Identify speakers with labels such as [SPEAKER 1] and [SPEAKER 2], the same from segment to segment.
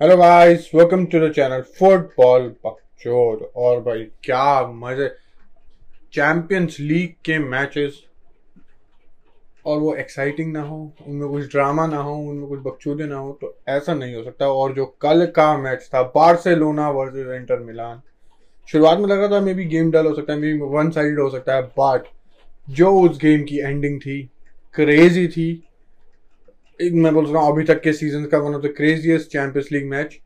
[SPEAKER 1] Hello guys welcome to the channel football बकचोद और भाई, क्या मज़े। चैंपियंस लीग के मैचेस और वो एक्साइटिंग ना हो, उनमें कुछ ड्रामा ना हो, उनमें कुछ बकचोदे ना हो तो ऐसा नहीं हो सकता। और जो कल का मैच था, बार्सिलोना वर्सेस इंटर मिलान शुरुआत में लगा था, मे बी गेम डल हो सकता है, मे बी वन साइड हो सकता है बट जो उस गेम की एंडिंग थी क्रेजी थी। मैं बोल रहा हूँ, अभी तक के सीज़न का one of the craziest Champions League match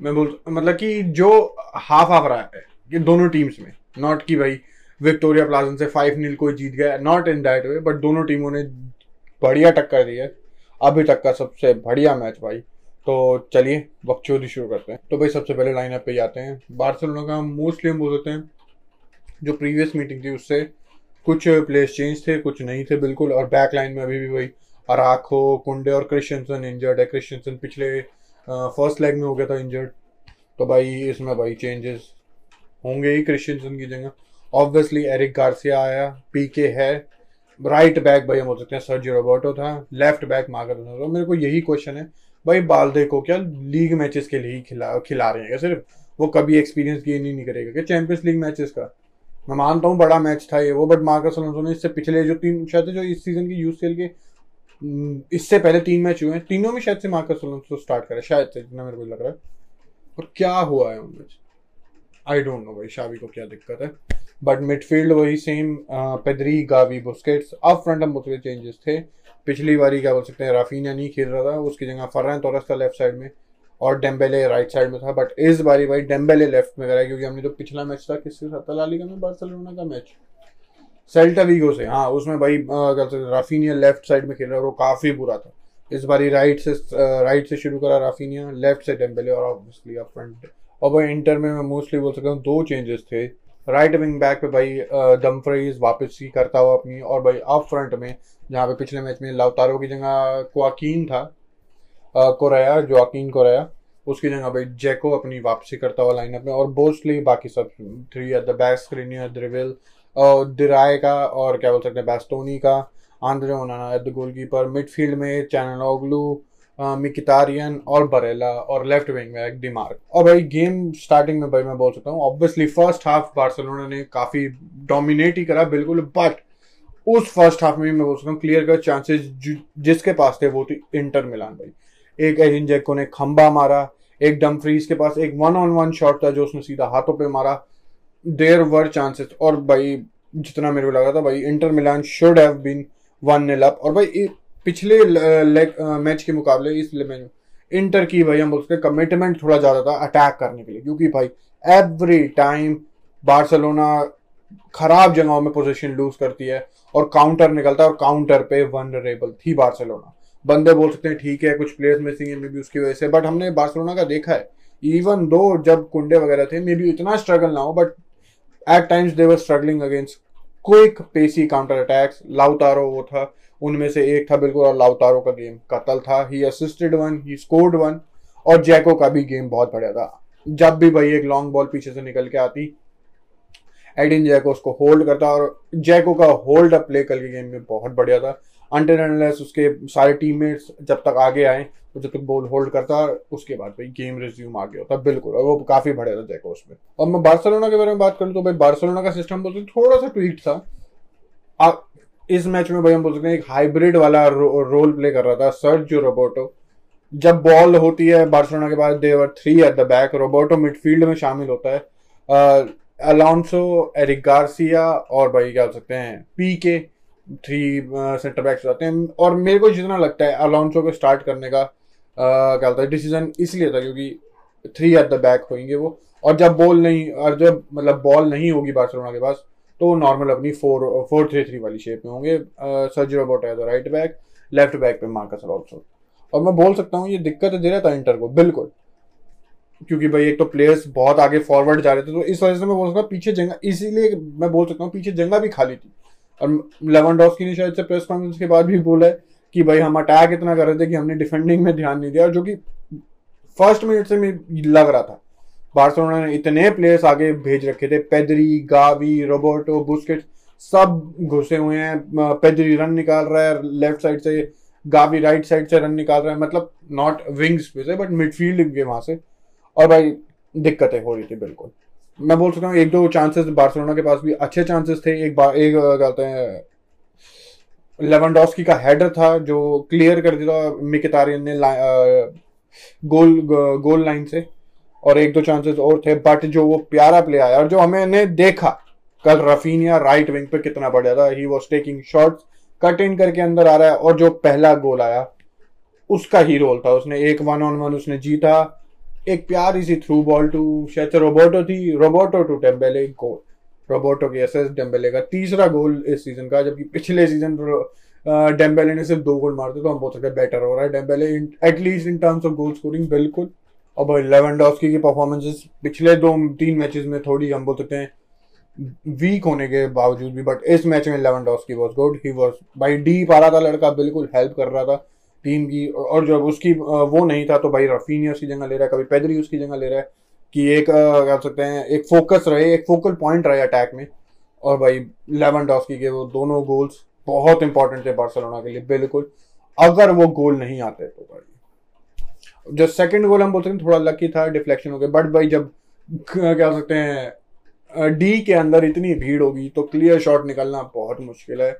[SPEAKER 1] मैं बोल मतलब कि जो हाफ़ हाफ़ रहा है, कि दोनों टीम्स में नॉट कि भाई विक्टोरिया प्लाजन से फाइव नील कोई जीत गया not in that way but दोनों टीमों ने बढ़िया टक्कर दी है, अभी तक का सबसे बढ़िया मैच भाई। तो चलिए, बकचोदी शुरू करते हैं। तो भाई सबसे पहले लाइनअप पे जाते हैं। बार्सिलोना का मोस्टली हम बोल सकते हैं, जो प्रीवियस मीटिंग थी, उससे कुछ प्लेयर्स चेंज थे, कुछ नहीं थे बिल्कुल, और बैक लाइन में अभी भी भाई अराखो कुंडे और क्रिश्चियनसन इंजर्ड है। क्रिश्चियनसन पिछले फ़र्स्ट लेग में हो गया था इंजर्ड तो भाई, इसमें भाई चेंजेस होंगे ही क्रिश्चियनसन की जगह। ऑब्वियसली एरिक गार्सिया आया। पीके है। राइट बैक भाई, हम हो सकते हैं सर्जी रोबोटो था। लेफ़्ट बैक मार्कर तो मेरे को यही क्वेश्चन है। भाई बालदे को क्या लीग मैचेस के लिए ही खिला खिला रहे हैं क्या सिर्फ़? वो कभी एक्सपीरियंस गेन ही नहीं करेगा क्या? चैंपियंस लीग मैचेस का। मैं मानता हूँ, बड़ा मैच था ये वो बट मार्कस ने इससे पिछले जो तीन, शायद जो इस सीज़न की यूथ सेल के इससे पहले तीन मैच हुए हैं। तीनों में शायद से मार्कस अलोंसो स्टार्ट करे, शायद से, जितना मेरे को लग रहा है। और क्या हुआ है उनमें आई डोंट नो भाई शावी को क्या दिक्कत है? बट मिडफील्ड वही सेम पेदरी गावी बुस्केट्स अब फ्रंट हम बहुत चेंजेस थे। पिछली बारी क्या बोल सकते हैं राफीना नहीं खेल रहा था, उसकी जगह फर्रन तोरस था लेफ़्ट साइड में और डेम्बेले राइट साइड में था। बट इस बारी भाई डेम्बेले लेफ़्ट में करा क्योंकि हमने जो पिछला मैच था किसके साथ लालिगा में बार्सिलोना का मैच सेल्टा वीगो से हाँ उसमें भाई राफीनिया लेफ़्ट साइड में खेल रहा है वो काफ़ी बुरा था। इस बारी राइट से राइट से शुरू करा राफीनिया, लेफ़्ट से टेम्पले और ऑब्वियसली अप फ्रंट। और भाई इंटर में मैं मोस्टली बोल सकता हूँ, दो चेंजेस थे। राइट विंग बैक पे भाई दमफ्रेज वापस ही करता हुआ अपनी, और भाई अप फ्रंट में, जहाँ पे पिछले मैच में लाउतारो की जगह क्वाकीन था कोरया जोकिन कोरया, उसकी जगह भाई जैको अपनी वापसी करता हुआ लाइनअप में, और मोस्टली बाकी सब three at the back Skriniar द्रिविल दिराए का और क्या बोल सकते हैं बैस्टोनी का Andre Onana at the goalkeeper midfield में चैनल ओगलू मिकितारियन और बरेला और लेफ़्ट विंग में एक दिमाग और भाई गेम स्टार्टिंग में भाई मैं बोल सकता हूँ ऑब्वियसली फ़र्स्ट हाफ़ बार्सिलोना ने काफ़ी डोमिनेट ही करा, बिल्कुल बट उस फ़र्स्ट हाफ़ में मैं बोल सकता हूँ क्लियर कट चांसेस जिसके पास थे वो थी इंटर मिलान भाई। एक एरिन जैको ने खंबा मारा, एक डमफ्रीज के पास एक वन ऑन वन शॉट था जो उसने सीधा हाथों पे मारा देर वर चांसेस और भाई, जितना मेरे को लगा था, भाई Inter Milan should have been one nil up और भाई पिछले लेग मैच के मुकाबले इस मैच इंटर की भाई, हम उसके कमिटमेंट थोड़ा ज़्यादा था अटैक करने के लिए। क्योंकि भाई एवरी टाइम बार्सिलोना खराब जगहों में पोजीशन लूज करती है और काउंटर निकलता है और काउंटर पे वनरेबल थी बार्सिलोना बंदे बोल सकते हैं, ठीक है, कुछ प्लेयर्स मिसिंग है मे बी उसकी वजह से बट हमने बार्सिलोना का देखा है। इवन दो जब कुंडे वगैरह थे मे बी इतना स्ट्रगल ना हो but at times they were struggling against quick pacey counter attacks Lautaro वो था। उनमें से एक था बिल्कुल, और लाउतारो का गेम कतल था। He assisted one he scored one और जैको का भी गेम बहुत बढ़िया था। जब भी भाई एक लॉन्ग बॉल पीछे से निकल के आती एडिन जैको उसको होल्ड करता, और जैको का होल्ड अप प्ले कल के गेम में बहुत बढ़िया था। अनलेस उसके सारे टीममेट्स जब तक आगे आए तो जब तक बॉल होल्ड करता उसके बाद भाई गेम रिज्यूम आ गया होता बिल्कुल। और वो काफ़ी बढ़िया था जैको उसमें और मैं बार्सिलोना के बारे में बात करूँ तो भाई बार्सिलोना का सिस्टम बोलते थोड़ा सा ट्वीट था। आ, इस मैच में भाई हम बोल सकते हैं एक हाइब्रिड वाला रो, रोल प्ले कर रहा था सर्ज जो रोबोटो जब बॉल होती है बार्सिलोना के बाद they were three at the back Roberto midfield में शामिल होता है। अलाउंसो एरिक गार्सिया और भाई क्या बोल सकते हैं पी के थ्री सेंटर बैक्स आते हैं। और मेरे को जितना लगता है अलाउंसो को स्टार्ट करने का uh, क्या होता है डिसीज़न इसलिए था क्योंकि थ्री एट द बैक होंगे वो। और जब बॉल नहीं और जब मतलब बॉल नहीं होगी बार्सिलोना के पास तो नॉर्मल अपनी फोर फोर थ्री थ्री वाली शेप में होंगे। सर्जियो रोबोट है राइट बैक लेफ़्ट बैक पे मार्कस अलाउंसो और मैं बोल सकता हूँ ये दिक्कत दे रहा था इंटर को बिल्कुल। क्योंकि भाई एक तो प्लेयर्स बहुत आगे फॉरवर्ड जा रहे थे तो इस वजह से मैं बोल सकता हूँ पीछे जंगा इसीलिए मैं बोल सकता हूँ पीछे जंगा भी खाली थी। और लेवनडॉस्की ने शायद से प्रेस कॉन्फ्रेंस के बाद भी बोला है कि भाई हम अटैक इतना कर रहे थे कि हमने डिफेंडिंग में ध्यान नहीं दिया, जो कि फ़र्स्ट मिनट से लग रहा था। बार्सिलोना ने इतने प्लेयर्स आगे भेज रखे थे पेदरी गावी रोबोटो बुस्केट सब घुसे हुए हैं। पेदरी रन निकाल रहा है लेफ़्ट साइड से गावी राइट साइड से रन निकाल रहा है। मतलब नॉट विंग्स पे से बट मिडफील्ड के वहाँ से। और भाई दिक्कतें हो रही थी बिल्कुल। मैं बोल सकता हूँ, एक दो चांसेस बार्सिलोना के पास भी अच्छे चांसेस थे। एक बार एक कहते हैं लेवनडॉस्की का हेडर था जो क्लियर कर दिया मिकितारियन ने गोल गोल लाइन से। और एक दो चांसेस और थे बट जो वो प्यारा प्ले आया और जो हमने देखा, कल रफीनिया राइट विंग पे कितना बढ़िया था he was taking shots cut in करके अंदर आ रहा है और जो पहला गोल आया, उसका ही रोल था। उसने एक वन ऑन वन उसने जीता एक प्यारी सी थ्रू बॉल टू शायद रोबोटो थी Roberto to Dembele goal Roberto की एस डेम्बेले का तीसरा गोल इस सीज़न का, जबकि पिछले सीज़न डेम्बेले ने सिर्फ़ दो गोल मारते तो हम बोल सकते बेटर हो रहा है। Dembele at least in terms of goal scoring बिल्कुल। और भाई लेवेंडोस्की की परफॉर्मेंसेस पिछले दो, तीन मैचेस में थोड़ी, हम बोल सकते हैं वीक होने के बावजूद भी बट इस मैच में Lewandowski was good he was भाई डीप आ रहा था, लड़का बिल्कुल हेल्प कर रहा था। टीम की, और जब उसकी वो नहीं था तो भाई रफीनिया उसकी जगह ले रहा है, कभी पैदरी उसकी जगह ले रहा है, कि एक कह सकते हैं, एक फोकस रहे, एक फोकल पॉइंट रहे अटैक में। और भाई लेवेंडोस्की के वो दोनों गोल्स बहुत इंपॉर्टेंट थे बार्सिलोना के लिए, बिल्कुल। अगर वो गोल नहीं आते तो भाई जो सेकंड गोल हम बोलते हैं, थोड़ा लकी था डिफ्लेक्शन हो गया बट भाई जब क्या सकते हैं डी के अंदर इतनी भीड़ होगी तो क्लियर शॉट निकलना बहुत मुश्किल है।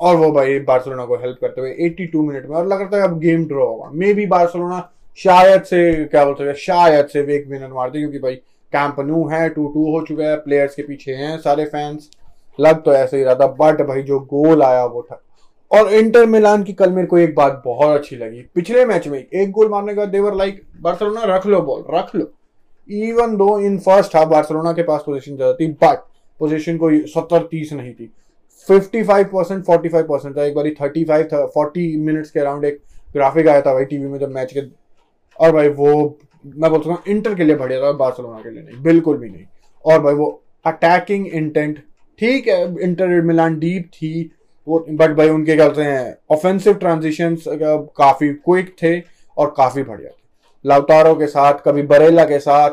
[SPEAKER 1] और वो भाई बार्सिलोना को हेल्प करते हुए 82 मिनट में, और लग रहा था अब गेम ड्रॉ होगा। मे बी बार्सिलोना शायद से, क्या बोलते हैं, शायद से वेक विनर मार दे, क्योंकि भाई कैंप न्यू है टू टू हो चुका है प्लेयर्स के पीछे हैं सारे फैंस लग तो ऐसे ही रहा था बट भाई जो गोल आया वो था। और इंटर मिलान की कल मेरे को एक बात बहुत अच्छी लगी। पिछले मैच में एक गोल मारने का देवर लाइक बार्सिलोना, रख लो बॉल रख लो। Even though in first half Barcelona के पास पोजीशन ज़्यादा थी बट पोजीशन कोई सत्तर तीस नहीं थी। Fifty five percent forty five percent था। एक बार थर्टी फाइव था फोर्टी मिनट्स के अराउंड एक ग्राफिक आया था भाई टीवी में जब मैच के। और भाई वो, मैं बोलता हूँ इंटर के लिए बढ़िया था बार्सिलोना के लिए नहीं, बिल्कुल भी नहीं। और भाई वो अटैकिंग इंटेंट ठीक है इंटर मिलान डीप थी, वो बट भाई उनके क्या कहते हैं ऑफेंसिव ट्रांजिशन काफ़ी क्विक थे और काफ़ी बढ़िया थे। लाउतारो के साथ, कभी बरेला के साथ,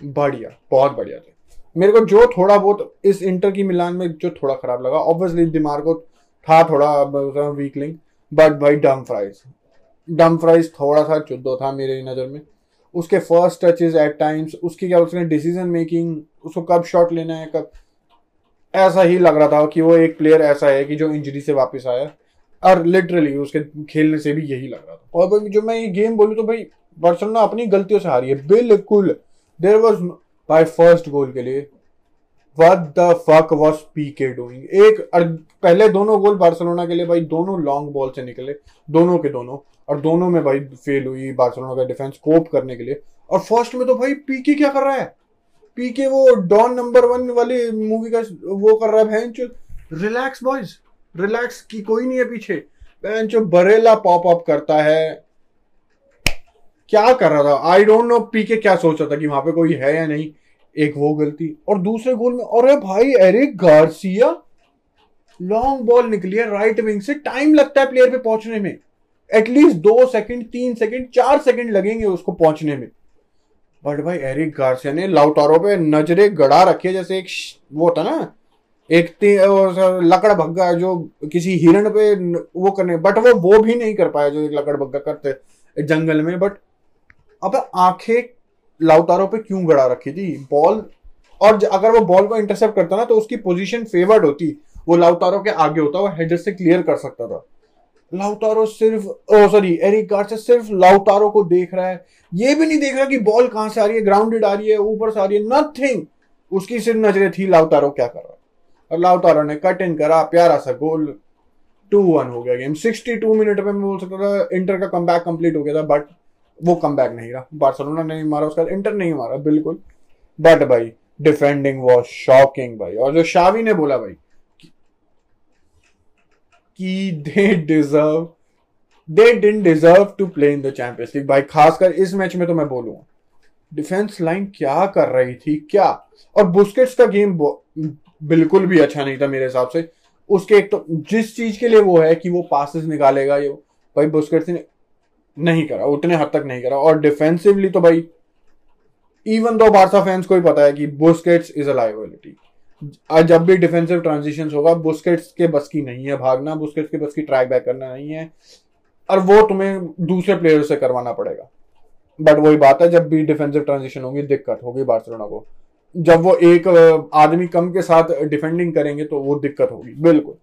[SPEAKER 1] बढ़िया, बहुत बढ़िया थे। मेरे को जो थोड़ा बहुत इस इंटर की मिलान में जो थोड़ा खराब लगा ऑब्वियसली दिमाग को था थोड़ा वीक बट भाई डम फ्राइज डम फ्राइज थोड़ा सा चुद्दो था मेरे नज़र में। उसके फ़र्स्ट टचेज एट टाइम्स उसकी क्या उसने डिसीज़न मेकिंग उसको कब शॉट लेना है, कब, ऐसा ही लग रहा था कि वो एक प्लेयर ऐसा है कि जो इंजरी से वापस आया। और लिटरली उसके खेलने से भी यही लग रहा था। और भाई जो मैं ये गेम बोलूँ तो भाई बार्सिलोना अपनी गलतियों से हारी है, बिल्कुल। There was by first goal के लिए। What the fuck was Pique doing एक पहले दोनों गोल बार्सिलोना के लिए, भाई, दोनों लॉन्ग बॉल से निकले। दोनों के दोनों। और दोनों में, भाई फेल हुई बार्सिलोना का डिफेंस कोप करने के लिए। और फ़र्स्ट में तो भाई पीके क्या कर रहा है? पीके वो डॉन नंबर वन वाली मूवी का वो कर रहा है रिलैक्स बॉयज़ रिलैक्स की कोई नहीं है पीछे। बहन बरेला पॉप अप करता है। क्या कर रहा था? आई डोंट नो पी के क्या सोच रहा था कि वहाँ पे कोई है या नहीं? एक वो गलती। और दूसरे गोल में, अरे भाई एरिक गार्सिया लॉन्ग बॉल निकली है राइट विंग से। टाइम लगता है प्लेयर पे पहुँचने में। एटलीस्ट दो सेकंड तीन सेकंड चार सेकंड लगेंगे उसको पहुँचने में। बट भाई एरिक गार्सिया ने लाउटारो पे नजरे गड़ा रखी जैसे एक वो था ना, एक लकड़ भग्गा जो किसी हिरण पे वो करने बट वो वो भी नहीं कर पाया जो एक लकड़ भग्गा करते जंगल में बट अब आँखें लाउटारो पे क्यों गड़ा रखी थी? बॉल और अगर वो बॉल को इंटरसेप्ट करता ना तो उसकी पोजीशन फेवर्ड होती। वो लाउटारो के आगे होता, वो हेडर से क्लियर कर सकता था। लाउटारो सिर्फ़, ओ सॉरी एरिक गार्सिया सिर्फ़ लाउटारो को देख रहा है। ये भी नहीं देख रहा कि बॉल कहाँ से आ रही है ग्राउंडेड आ रही है, ऊपर से आ रही है नथिंग उसकी सिर्फ़ नज़रें थी, लाउतारो क्या कर रहा है। और लाउतारो ने कट इन करा, प्यारा सा गोल टू वन हो गया गेम सिक्सटी टू मिनट में मैं बोल सकता था इंटर का कम बैक कंप्लीट हो गया था बट वो कम नहीं रहा। बार्सिलोना नहीं मारा, उसका इंटर नहीं मारा, बिल्कुल। बट भाई डिफेंडिंग वॉज़ शॉकिंग भाई। और जो शावी ने बोला भाई, कि they deserve they didn't deserve to play in the Champions League भाई, खासकर इस मैच में तो मैं बोलूँगा डिफेंस लाइन क्या कर रही थी, क्या? और बुस्केट्स का गेम बिल्कुल भी अच्छा नहीं था मेरे हिसाब से। उसके एक तो जिस चीज़ के लिए वो है कि वो पासिस निकालेगा, ये भाई बुस्केट्स ने नहीं करा, उतने हद तक नहीं करा। और डिफेंसिवली तो भाई इवन दो बारसा फैंस को ही पता है कि बुस्केट्स इज़ अ लाइबिलिटी जब भी डिफेंसिव ट्रांजिशन होगा बुस्केट्स के बस की नहीं है भागना बुस्केट्स के बस की ट्रैक बैक करना नहीं है, और वो तुम्हें दूसरे प्लेयर से करवाना पड़ेगा। बट वही बात है, जब भी डिफेंसिव ट्रांजिशन होगी, दिक्कत होगी बार्सिलोना को। जब वो एक आदमी कम के साथ डिफेंडिंग करेंगे तो वो दिक्कत होगी, बिल्कुल।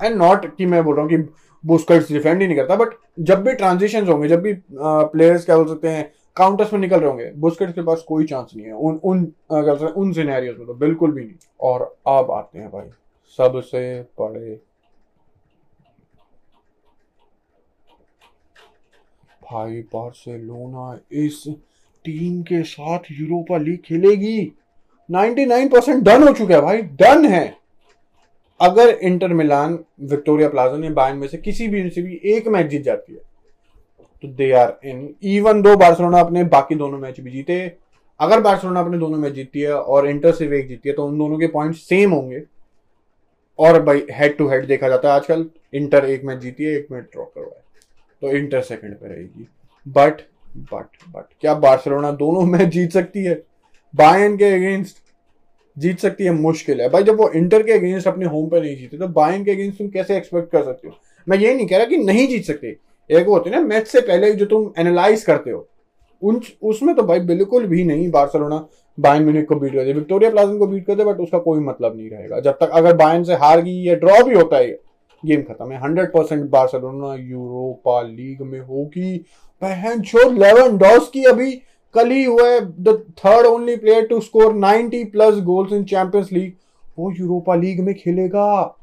[SPEAKER 1] एंड नॉट कि मैं बोल रहा हूँ कि बुस्कट्स डिफेंड ही नहीं करता बट जब भी ट्रांजिशन होंगे, जब भी प्लेयर्स क्या बोल सकते हैं काउंटर्स में निकल रहे होंगे बुस्केट्स के पास कोई चांस नहीं है। उन उन क्या हैं, उन सिनेरियोज में तो बिल्कुल भी नहीं। और अब आते हैं भाई, सबसे बड़े। भाई बार्सिलोना इस टीम के साथ यूरोपा लीग खेलेगी। 99 परसेंट डन हो चुका है भाई डन है। अगर इंटर मिलान, विक्टोरिया प्लाजा ने बायन में से किसी भी से भी एक मैच जीत जाती है तो they are in even though Barcelona अपने बाकी दोनों मैच भी जीते, अगर बार्सिलोना अपने दोनों मैच जीतती है और इंटर सिर्फ़ एक जीतती है तो उन दोनों के पॉइंट सेम होंगे। और भाई हेड टू हेड देखा जाता है आजकल, इंटर एक मैच जीती है, एक मैच ड्रॉ करवाए तो इंटर सेकंड पे रहेगी। बट बट बट क्या बार्सिलोना दोनों मैच जीत सकती है? बायन के अगेंस्ट जीत सकती है मुश्किल है। भाई जब वो इंटर के अगेंस्ट अपने होम पे नहीं जीते तो बायन के अगेंस्ट तुम कैसे एक्सपेक्ट कर सकते हो? मैं ये नहीं कह रहा कि नहीं जीत सकते। एक वो होती ना मैच से पहले जो तुम एनालाइज करते हो, उन उसमें तो भाई बिल्कुल भी नहीं बार्सिलोना बायन म्यूनिक को बीट करते। विक्टोरिया प्लाजन को बीट करते बट उसका कोई मतलब नहीं रहेगा। जब तक अगर बायन से हार गई या ड्रॉ भी होता है गेम खत्म है। Hundred percent Barcelona Europa League में होगी। बहन छो लेवन डॉस की अभी कल ही हुआ है the third only player to score 90 plus goals in Champions League वो यूरोपा लीग में खेलेगा।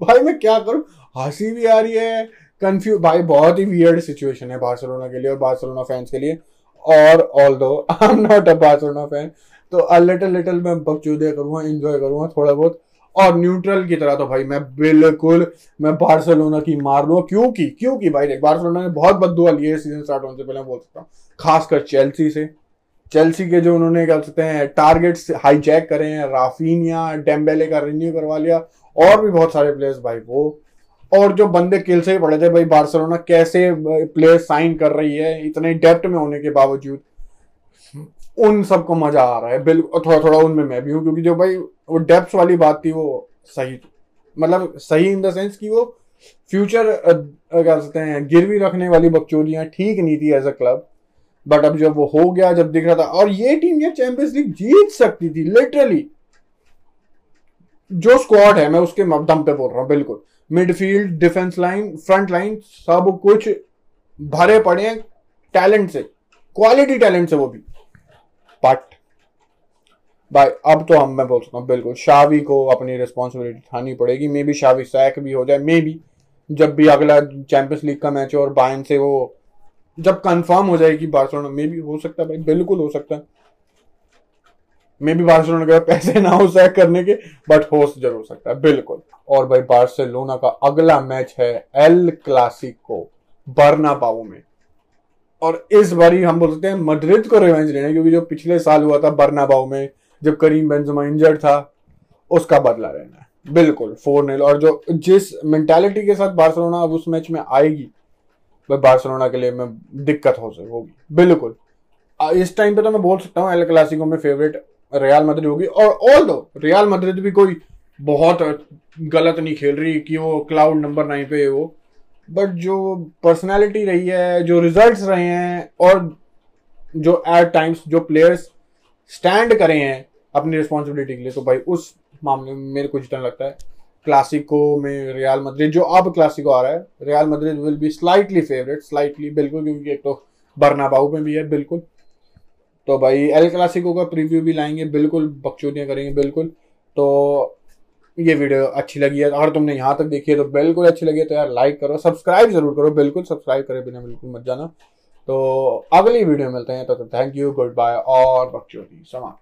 [SPEAKER 1] भाई मैं क्या करूँ? हँसी भी आ रही है। कंफ्यूज भाई बहुत ही वियर्ड सिचुएशन है बार्सिलोना के लिए और बार्सिलोना फैंस के लिए। और although I am not a Barcelona fan तो लिटिल लिटिल मैं बकचोदिया करूँगा एंजॉय करूँगा थोड़ा बहुत। और न्यूट्रल की तरह। तो भाई मैं बिल्कुल, मैं बार्सिलोना की मार लूँगा। क्योंकि क्योंकि भाई देख, बार्सिलोना ने बहुत बदुआ लिए सीज़न स्टार्ट होने से पहले बोल सकता हूँ। खासकर चेल्सी से। चेल्सी के जो उन्होंने क्या सकते हैं टारगेट्स हाईजैक करे हैं राफीनिया डेम्बेले का रिन्यू करवा लिया, और भी बहुत सारे प्लेयर्स भाई वो। और जो बंदे किल से ही पड़े थे, भाई बार्सिलोना कैसे प्लेयर साइन कर रही है, इतने डेप्थ में होने के बावजूद। उन सबको मज़ा आ रहा है, बिल्कुल थोड़ा थोड़ा उनमें मैं भी हूँ, क्योंकि जो भाई, वो डेप्थ वाली बात थी, वो सही थी। मतलब सही इन द सेंस कि वो फ्यूचर क्या सकते हैं, गिरवी रखने वाली बकचोदियाँ ठीक नहीं थी एज अ क्लब बट अब जब वो हो गया, जब दिख रहा था, और ये टीम ये चैंपियंस लीग जीत सकती थी लिटरली जो स्क्वाड है, मैं उसके दम पे बोल रहा हूँ, बिल्कुल। Midfield defence line front line सब कुछ भरे पड़े हैं टैलेंट से क्वालिटी टैलेंट से वो भी। बट भाई, अब तो हम, मैं बोल सकता हूँ, बिल्कुल, शावी को अपनी रिस्पॉन्सिबिलिटी उठानी पड़ेगी। मे बी शावी सैक भी हो जाए मे बी जब भी अगला चैंपियंस लीग का मैच हो और बायन से वो जब कंफर्म हो जाएगी बार्सिलोना मे भी हो सकता है भाई, बिल्कुल हो सकता है। मे बी बार्सिलोना के पैसे ना हो सैक करने के बट हो ज़रूर सकता है, बिल्कुल। और भाई बार्सिलोना का अगला मैच है एल क्लासिको बर्ना पाओ में। और इस बारी हम बोल सकते हैं मद्रिद को रिवेंज लेना, क्योंकि जो पिछले साल हुआ था बर्नाबाउ में, जब करीम बेंजमा इंजर्ड था, उसका बदला रहना है। बिल्कुल फोर नील और जो जिस मेंटालिटी के साथ बार्सिलोना अब उस मैच में आएगी वह बार्सिलोना के लिए मैं दिक्कत हो सके होगी। बिल्कुल। इस टाइम पे तो मैं बोल सकता हूँ एल क्लासिको में फेवरेट रियाल मद्रिद होगी। और ऑल दो रियाल मद्रिद भी कोई बहुत गलत नहीं खेल रही, कि वो क्लाउड नंबर नाइन पे वो बट जो पर्सनालिटी रही है, जो रिजल्ट्स रहे हैं, और जो एट टाइम्स जो प्लेयर्स स्टैंड करे हैं अपनी रिस्पॉन्सिबिलिटी के लिए तो भाई उस मामले में मेरे को जितना लगता है। क्लासिको में रियाल मद्रिद जो अब क्लासिको आ रहा है Real Madrid will be slightly favourite slightly बिल्कुल, क्योंकि एक तो बर्नाबाऊ में भी है, बिल्कुल। तो भाई एल क्लासिको का प्रीव्यू भी लाएँगे, बिल्कुल बकचोदियाँ करेंगे, बिल्कुल। तो ये वीडियो अच्छी लगी है, अगर तुमने यहाँ तक देखी है तो बिल्कुल अच्छी लगी है तो यार लाइक करो सब्सक्राइब ज़रूर करो, बिल्कुल सब्सक्राइब करे बिना, बिल्कुल मत जाना। तो अगली वीडियो मिलते हैं तो थैंक यू गुड बाय और बकचोदी समाप्त।